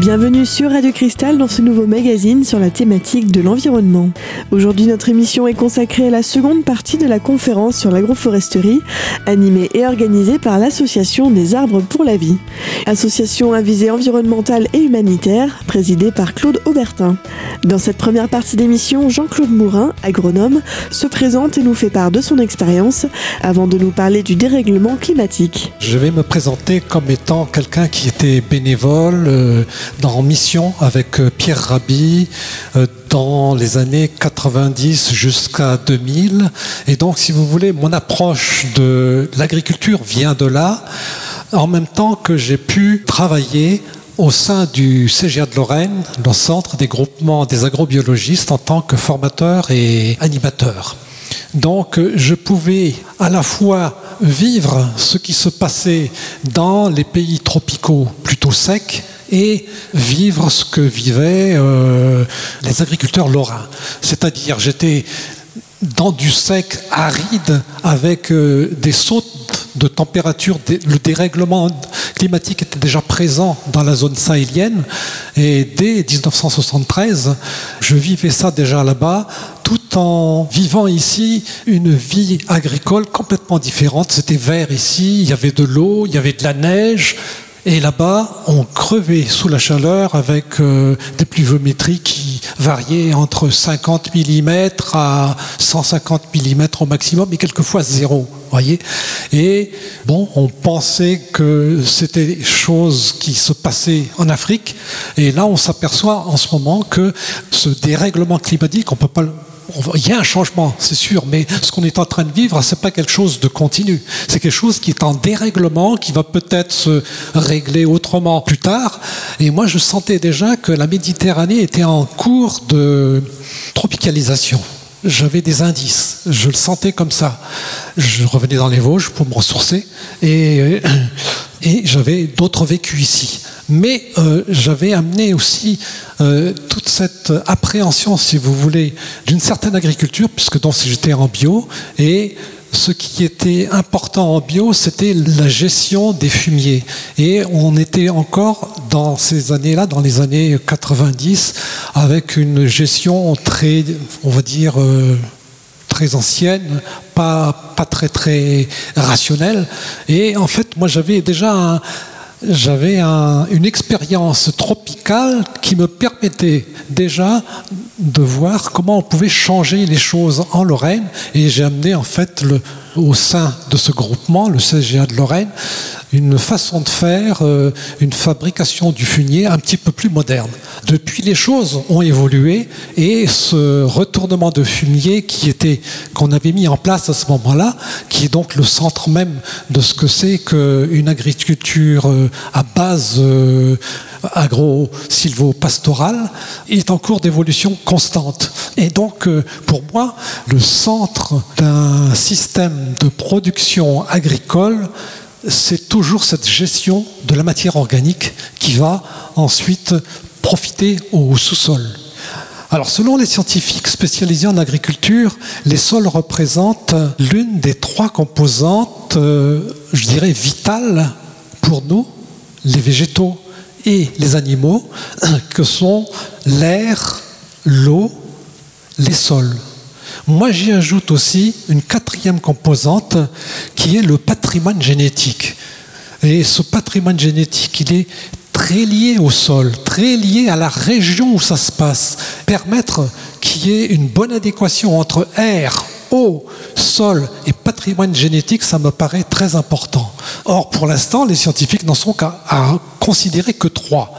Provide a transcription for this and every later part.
Bienvenue sur Radio Cristal dans ce nouveau magazine sur la thématique de l'environnement. Aujourd'hui, notre émission est consacrée à la seconde partie de la conférence sur l'agroforesterie, animée et organisée par l'Association des arbres pour la vie. Association à visée environnementale et humanitaire, présidée par Claude Aubertin. Dans cette première partie d'émission, Jean-Claude Mourin, agronome, se présente et nous fait part de son expérience avant de nous parler du dérèglement climatique. Je vais me présenter comme étant quelqu'un qui était bénévole. Euh, dans mission avec euh, Pierre Rabhi euh, dans les années 90 jusqu'à 2000. Et donc, si vous voulez, mon approche de l'agriculture vient de là, en même temps que j'ai pu travailler au sein du CGA de Lorraine, le centre des groupements des agrobiologistes, en tant que formateur et animateur. Donc je pouvais à la fois vivre ce qui se passait dans les pays tropicaux plutôt secs et vivre ce que vivaient euh, les agriculteurs lorrains. C'est-à-dire, j'étais dans du sec aride avec euh, des sautes de température. Le dérèglement climatique était déjà présent dans la zone sahélienne et dès 1973, je vivais ça déjà là-bas tout en vivant ici une vie agricole complètement différente. C'était vert ici, il y avait de l'eau, il y avait de la neige, et là-bas, on crevait sous la chaleur avec euh, des pluviométries qui variaient entre 50 mm à 150 mm au maximum, et quelquefois zéro. Et bon, on pensait que c'était des choses qui se passaient en Afrique, et là, on s'aperçoit en ce moment que ce dérèglement climatique, on peut pas il y a un changement, c'est sûr, mais ce qu'on est en train de vivre, c'est pas quelque chose de continu. C'est quelque chose qui est en dérèglement, qui va peut-être se régler autrement plus tard. Et moi, je sentais déjà que la Méditerranée était en cours de tropicalisation. J'avais des indices, je le sentais comme ça. Je revenais dans les Vosges pour me ressourcer et, et j'avais d'autres vécus ici mais euh, j'avais amené aussi euh, toute cette appréhension, si vous voulez, d'une certaine agriculture, puisque donc j'étais en bio, et ce qui était important en bio, c'était la gestion des fumiers. Et on était encore dans ces années-là, dans les années 90, avec une gestion très, on va dire, euh, très ancienne, pas, pas très très rationnelle. Et en fait, moi j'avais déjà j'avais une expérience tropicale qui me permettait déjà de voir comment on pouvait changer les choses en Lorraine. Et j'ai amené en fait au sein de ce groupement, le CGA de Lorraine, une façon de faire, euh, une fabrication du fumier un petit peu plus moderne. Depuis, les choses ont évolué et ce retournement de fumier qui était qu'on avait mis en place à ce moment-là, qui est donc le centre même de ce que c'est qu'une agriculture euh, à base euh, agro-silvo-pastorale, est en cours d'évolution constante. Et donc, pour moi, le centre d'un système de production agricole, c'est toujours cette gestion de la matière organique qui va ensuite profiter au sous-sol. Alors, selon les scientifiques spécialisés en agriculture, les sols représentent l'une des trois composantes, euh, je dirais, vitales pour nous, les végétaux et les animaux, que sont l'air, l'eau, les sols. Moi, j'y ajoute aussi une quatrième composante qui est le patrimoine génétique. Et ce patrimoine génétique, il est très lié au sol, très lié à la région où ça se passe. Permettre qu'il y ait une bonne adéquation entre air, eau, sol et patrimoine génétique, ça me paraît très important. Or, pour l'instant, les scientifiques n'en sont qu'à considérer que trois.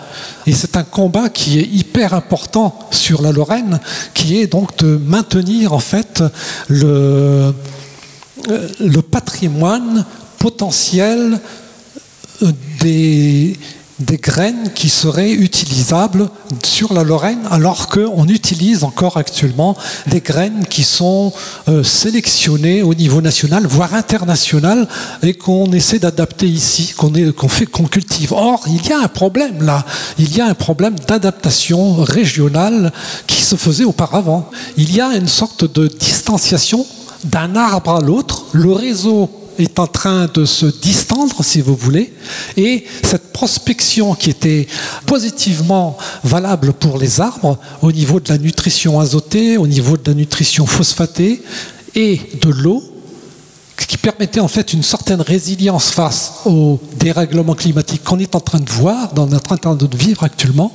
Et c'est un combat qui est hyper important sur la Lorraine, qui est donc de maintenir en fait le, euh, le patrimoine potentiel euh, des, des graines qui seraient utilisables sur la Lorraine, alors qu'on utilise encore actuellement des graines qui sont euh, sélectionnées au niveau national, voire international, et qu'on essaie d'adapter ici, qu'on fait, qu'on cultive. Or, il y a un problème là. Il y a un problème d'adaptation régionale qui se faisait auparavant. Il y a une sorte de distanciation d'un arbre à l'autre. Le réseau est en train de se distendre, si vous voulez, et cette prospection qui était positivement valable pour les arbres au niveau de la nutrition azotée, au niveau de la nutrition phosphatée et de l'eau, qui permettait en fait une certaine résilience face aux dérèglements climatiques qu'on est en train de voir, dans notre train de vivre actuellement,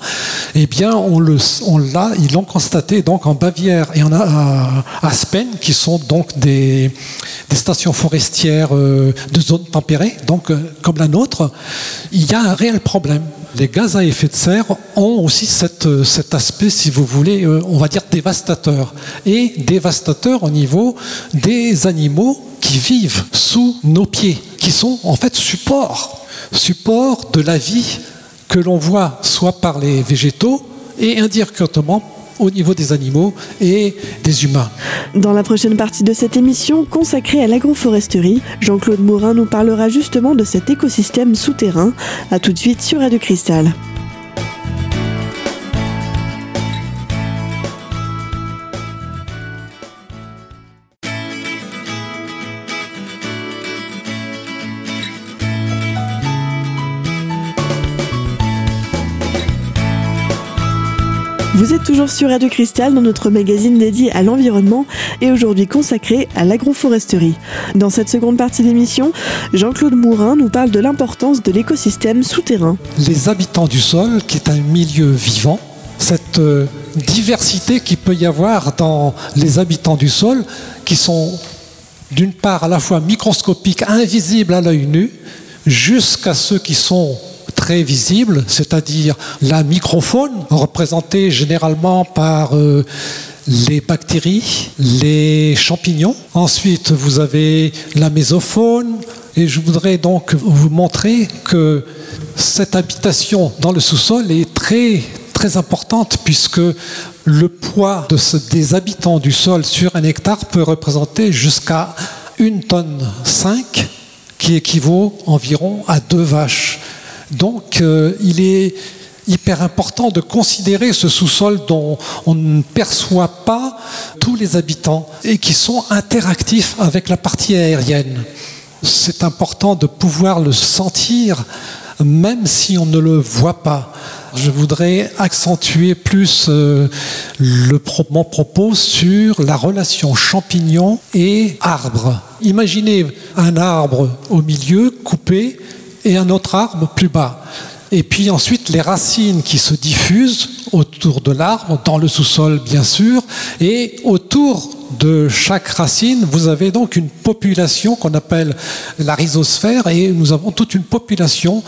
eh bien, on l'a, ils l'ont constaté donc en Bavière et en à Aspen, qui sont donc des, des stations forestières euh, de zones tempérées, donc euh, comme la nôtre, il y a un réel problème. Les gaz à effet de serre ont aussi euh, cet aspect, si vous voulez, on va dire dévastateur, et dévastateur au niveau des animaux qui vivent sous nos pieds, qui sont en fait support, support de la vie que l'on voit soit par les végétaux et indirectement au niveau des animaux et des humains. Dans la prochaine partie de cette émission consacrée à l'agroforesterie, Jean-Claude Morin nous parlera justement de cet écosystème souterrain. A tout de suite sur Radio Cristal. Vous êtes toujours sur Radio Cristal dans notre magazine dédié à l'environnement et aujourd'hui consacré à l'agroforesterie. Dans cette seconde partie d'émission, Jean-Claude Mourin nous parle de l'importance de l'écosystème souterrain. Les habitants du sol, qui est un milieu vivant, cette euh, diversité qu'il peut y avoir dans les habitants du sol, qui sont d'une part à la fois microscopiques, invisibles à l'œil nu, jusqu'à ceux qui sont très visible, c'est-à-dire la microfaune, représentée généralement par euh, les bactéries, les champignons. Ensuite, vous avez la mésofaune. Et je voudrais donc vous montrer que cette habitation dans le sous-sol est très très importante puisque le poids de des habitants du sol sur un hectare peut représenter jusqu'à une tonne 5 qui équivaut environ à deux vaches. Donc euh, il est hyper important de considérer ce sous-sol dont on ne perçoit pas tous les habitants et qui sont interactifs avec la partie aérienne. C'est important de pouvoir le sentir même si on ne le voit pas. Je voudrais accentuer plus euh, mon propos sur la relation champignon et arbre. Imaginez un arbre au milieu coupé et un autre arbre plus bas. Et puis ensuite les racines qui se diffusent autour de l'arbre, dans le sous-sol bien sûr, et autour de chaque racine, vous avez donc une population qu'on appelle la rhizosphère, et nous avons toute une population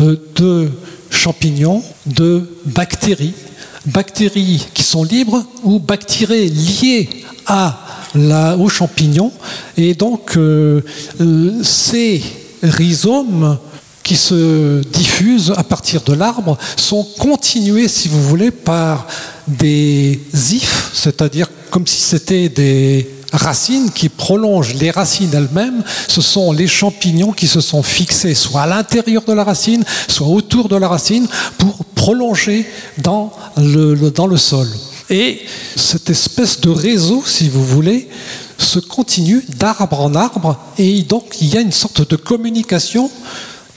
euh, de champignons, de bactéries, bactéries qui sont libres ou bactéries liées à la, aux champignons, et donc euh, euh, ces rhizomes qui se diffusent à partir de l'arbre sont continués, si vous voulez, par des ifs, c'est-à-dire comme si c'était des racines qui prolongent les racines elles-mêmes. Ce sont les champignons qui se sont fixés soit à l'intérieur de la racine, soit autour de la racine pour prolonger dans le, dans le sol. Et cette espèce de réseau, si vous voulez, se continue d'arbre en arbre et donc il y a une sorte de communication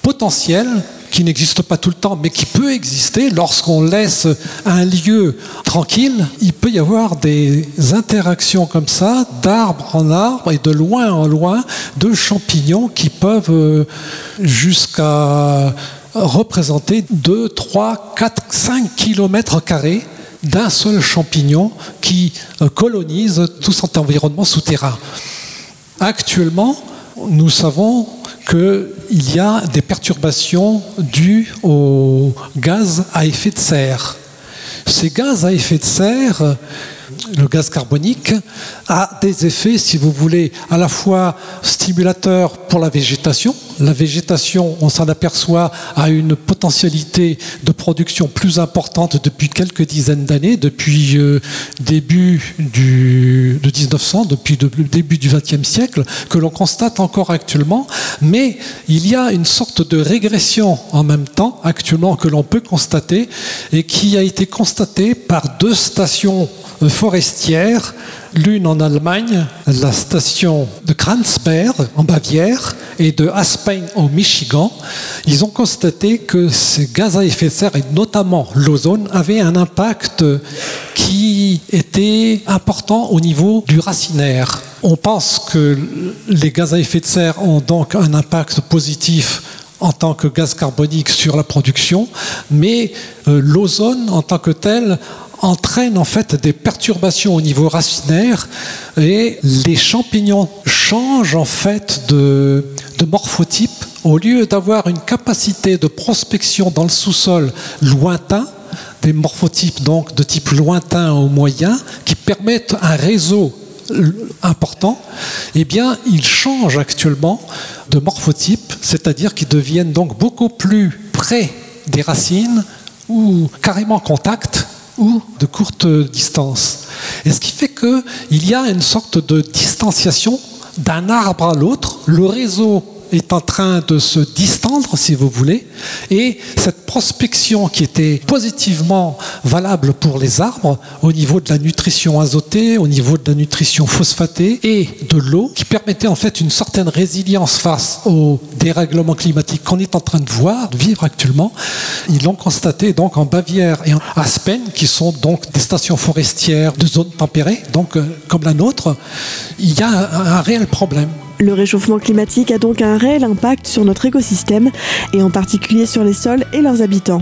potentielle qui n'existe pas tout le temps, mais qui peut exister lorsqu'on laisse un lieu tranquille. Il peut y avoir des interactions comme ça, d'arbre en arbre et de loin en loin, de champignons qui peuvent euh, jusqu'à représenter 2, 3, 4, 5 kilomètres carrés d'un seul champignon qui euh, colonise tout cet environnement souterrain. Actuellement, nous savons qu'il y a des perturbations dues aux gaz à effet de serre. Ces gaz à effet de serre le gaz carbonique a des effets, si vous voulez, à la fois stimulateurs pour la végétation. La végétation, on s'en aperçoit, a une potentialité de production plus importante depuis quelques dizaines d'années, depuis euh, début du, de 1900, depuis le début du XXe siècle, que l'on constate encore actuellement. Mais il y a une sorte de régression en même temps actuellement que l'on peut constater et qui a été constatée par deux stations forestières, l'une en Allemagne, la station de Kranzberg en Bavière et de Aspen au Michigan. Ils ont constaté que ces gaz à effet de serre, et notamment l'ozone, avaient un impact qui était important au niveau du racinaire. On pense que les gaz à effet de serre ont donc un impact positif en tant que gaz carbonique sur la production, mais euh, l'ozone en tant que tel entraîne en fait des perturbations au niveau racinaire et les champignons changent en fait de, morphotype. Au lieu d'avoir une capacité de prospection dans le sous-sol lointain, des morphotypes donc de type lointain ou moyen qui permettent un réseau important, eh bien, ils changent actuellement de morphotype, c'est-à-dire qu'ils deviennent donc beaucoup plus près des racines ou carrément en contact ou de courte distance. Et ce qui fait qu'il y a une sorte de distanciation d'un arbre à l'autre. Le réseau est en train de se distendre, si vous voulez, et cette prospection qui était positivement valable pour les arbres au niveau de la nutrition azotée, au niveau de la nutrition phosphatée et de l'eau, qui permettait en fait une certaine résilience face au dérèglement climatique qu'on est en train de voir, de vivre actuellement. Ils l'ont constaté donc en Bavière et en Aspen, qui sont donc des stations forestières de zones tempérées, donc euh, comme la nôtre. Il y a un, un réel problème. Le réchauffement climatique a donc un réel impact sur notre écosystème et en particulier sur les sols et leurs habitants.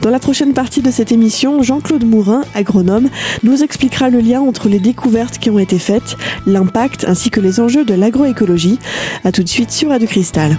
Dans la prochaine partie de cette émission, Jean-Claude Mourin, agronome, nous expliquera le lien entre les découvertes qui ont été faites, l'impact ainsi que les enjeux de l'agroécologie. A tout de suite sur Radio Cristal.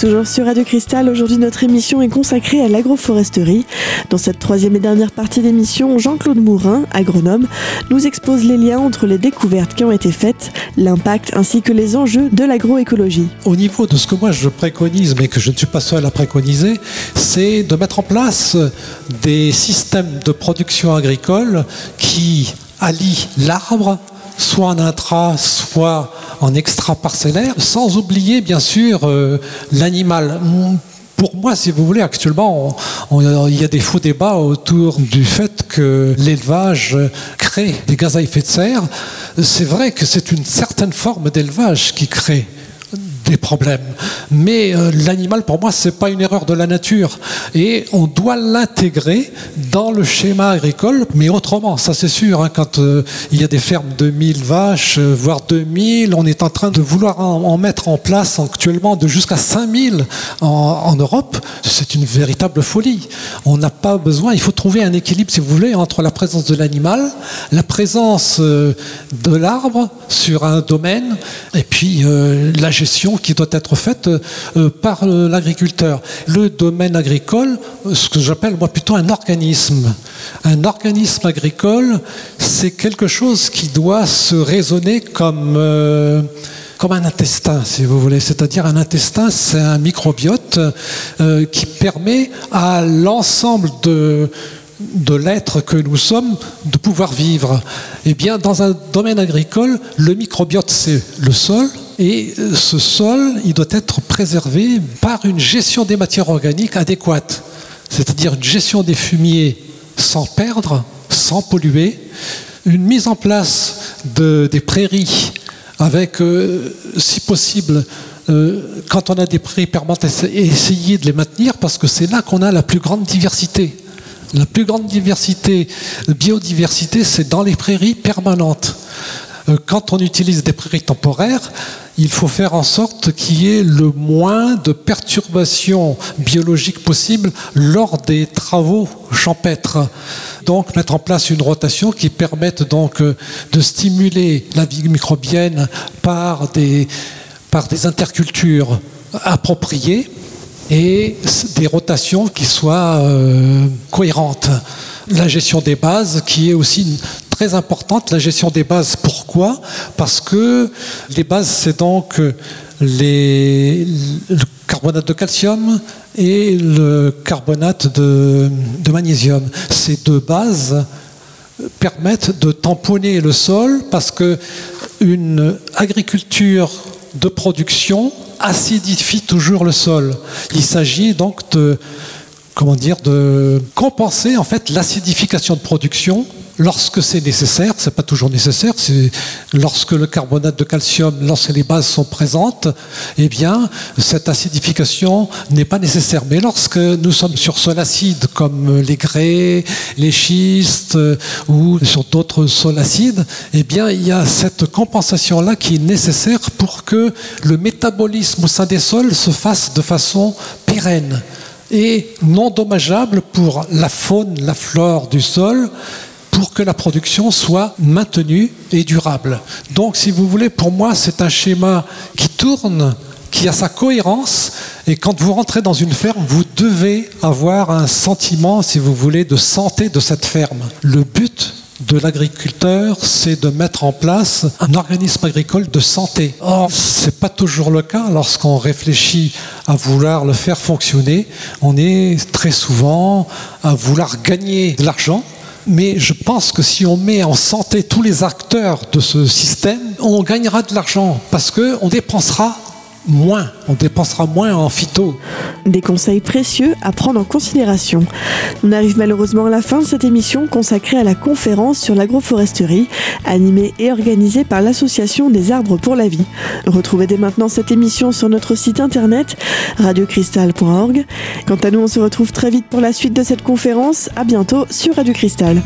Toujours sur Radio Cristal. Aujourd'hui, notre émission est consacrée à l'agroforesterie. Dans cette troisième et dernière partie d'émission, Jean-Claude Mourin, agronome, nous expose les liens entre les découvertes qui ont été faites, l'impact ainsi que les enjeux de l'agroécologie. Au niveau de ce que moi je préconise, mais que je ne suis pas seul à préconiser, c'est de mettre en place des systèmes de production agricole qui allient l'arbre soit en intra, soit en extra-parcellaire, sans oublier bien sûr euh, l'animal. Pour moi, si vous voulez, actuellement, il y a des faux débats autour du fait que l'élevage crée des gaz à effet de serre. C'est vrai que c'est une certaine forme d'élevage qui crée problèmes. Mais euh, l'animal, pour moi, c'est pas une erreur de la nature. Et on doit l'intégrer dans le schéma agricole, mais autrement, ça c'est sûr. Hein, quand euh, il y a des fermes de 1000 vaches, euh, voire 2000, on est en train de vouloir en, mettre en place actuellement de jusqu'à 5000 en, en Europe. C'est une véritable folie. On n'a pas besoin, il faut trouver un équilibre, si vous voulez, entre la présence de l'animal, la présence de l'arbre sur un domaine, et puis la gestion qui doit être faite euh, par euh, l'agriculteur. Le domaine agricole, ce que j'appelle moi plutôt un organisme. Un organisme agricole, c'est quelque chose qui doit se raisonner comme euh, comme un intestin, si vous voulez. C'est-à-dire un intestin, c'est un microbiote qui permet à l'ensemble de, de l'être que nous sommes de pouvoir vivre. Eh bien, dans un domaine agricole, le microbiote, c'est le sol, et euh, ce sol, il doit être préservé par une gestion des matières organiques adéquate, c'est-à-dire une gestion des fumiers sans perdre, sans polluer, une mise en place de, des prairies avec, euh, si possible, euh, quand on a des prairies permanentes, essayer de les maintenir parce que c'est là qu'on a la plus grande diversité. La plus grande diversité, biodiversité, c'est dans les prairies permanentes. Quand on utilise des prairies temporaires, il faut faire en sorte qu'il y ait le moins de perturbations biologiques possibles lors des travaux champêtres. Donc mettre en place une rotation qui permette donc euh, de stimuler la vie microbienne par des, par des intercultures appropriées et des rotations qui soient euh, cohérentes. La gestion des bases qui est aussi très importante, la gestion des bases. Pourquoi? Parce que les bases, c'est donc les, le carbonate de calcium et le carbonate de, de magnésium. Ces deux bases permettent de tamponner le sol parce que une agriculture de production acidifie toujours le sol. Il s'agit donc de comment dire de compenser en fait l'acidification de production lorsque c'est nécessaire, c'est pas toujours nécessaire, c'est lorsque le carbonate de calcium, lorsque les bases sont présentes, eh bien, cette acidification n'est pas nécessaire. Mais lorsque nous sommes sur sol acide, comme les grès, les schistes, euh, ou sur d'autres sols acides, eh bien, il y a cette compensation-là qui est nécessaire pour que le métabolisme au sein des sols se fasse de façon pérenne et non dommageable pour la faune, la flore du sol, pour que la production soit maintenue et durable. Donc, si vous voulez, pour moi, c'est un schéma qui tourne, qui a sa cohérence. Et quand vous rentrez dans une ferme, vous devez avoir un sentiment, si vous voulez, de santé de cette ferme. Le but de l'agriculteur, c'est de mettre en place un organisme agricole de santé. Or, ce n'est pas toujours le cas lorsqu'on réfléchit à vouloir le faire fonctionner. On est très souvent à vouloir gagner de l'argent mais je pense que si on met en santé tous les acteurs de ce système, on gagnera de l'argent parce qu'on dépensera moins, on dépensera moins en phyto. Des conseils précieux à prendre en considération. On arrive malheureusement à la fin de cette émission consacrée à la conférence sur l'agroforesterie, animée et organisée par l'Association des arbres pour la vie. Retrouvez dès maintenant cette émission sur notre site internet radiocristal.org. Quant à nous, on se retrouve très vite pour la suite de cette conférence. À bientôt sur Radio Cristal.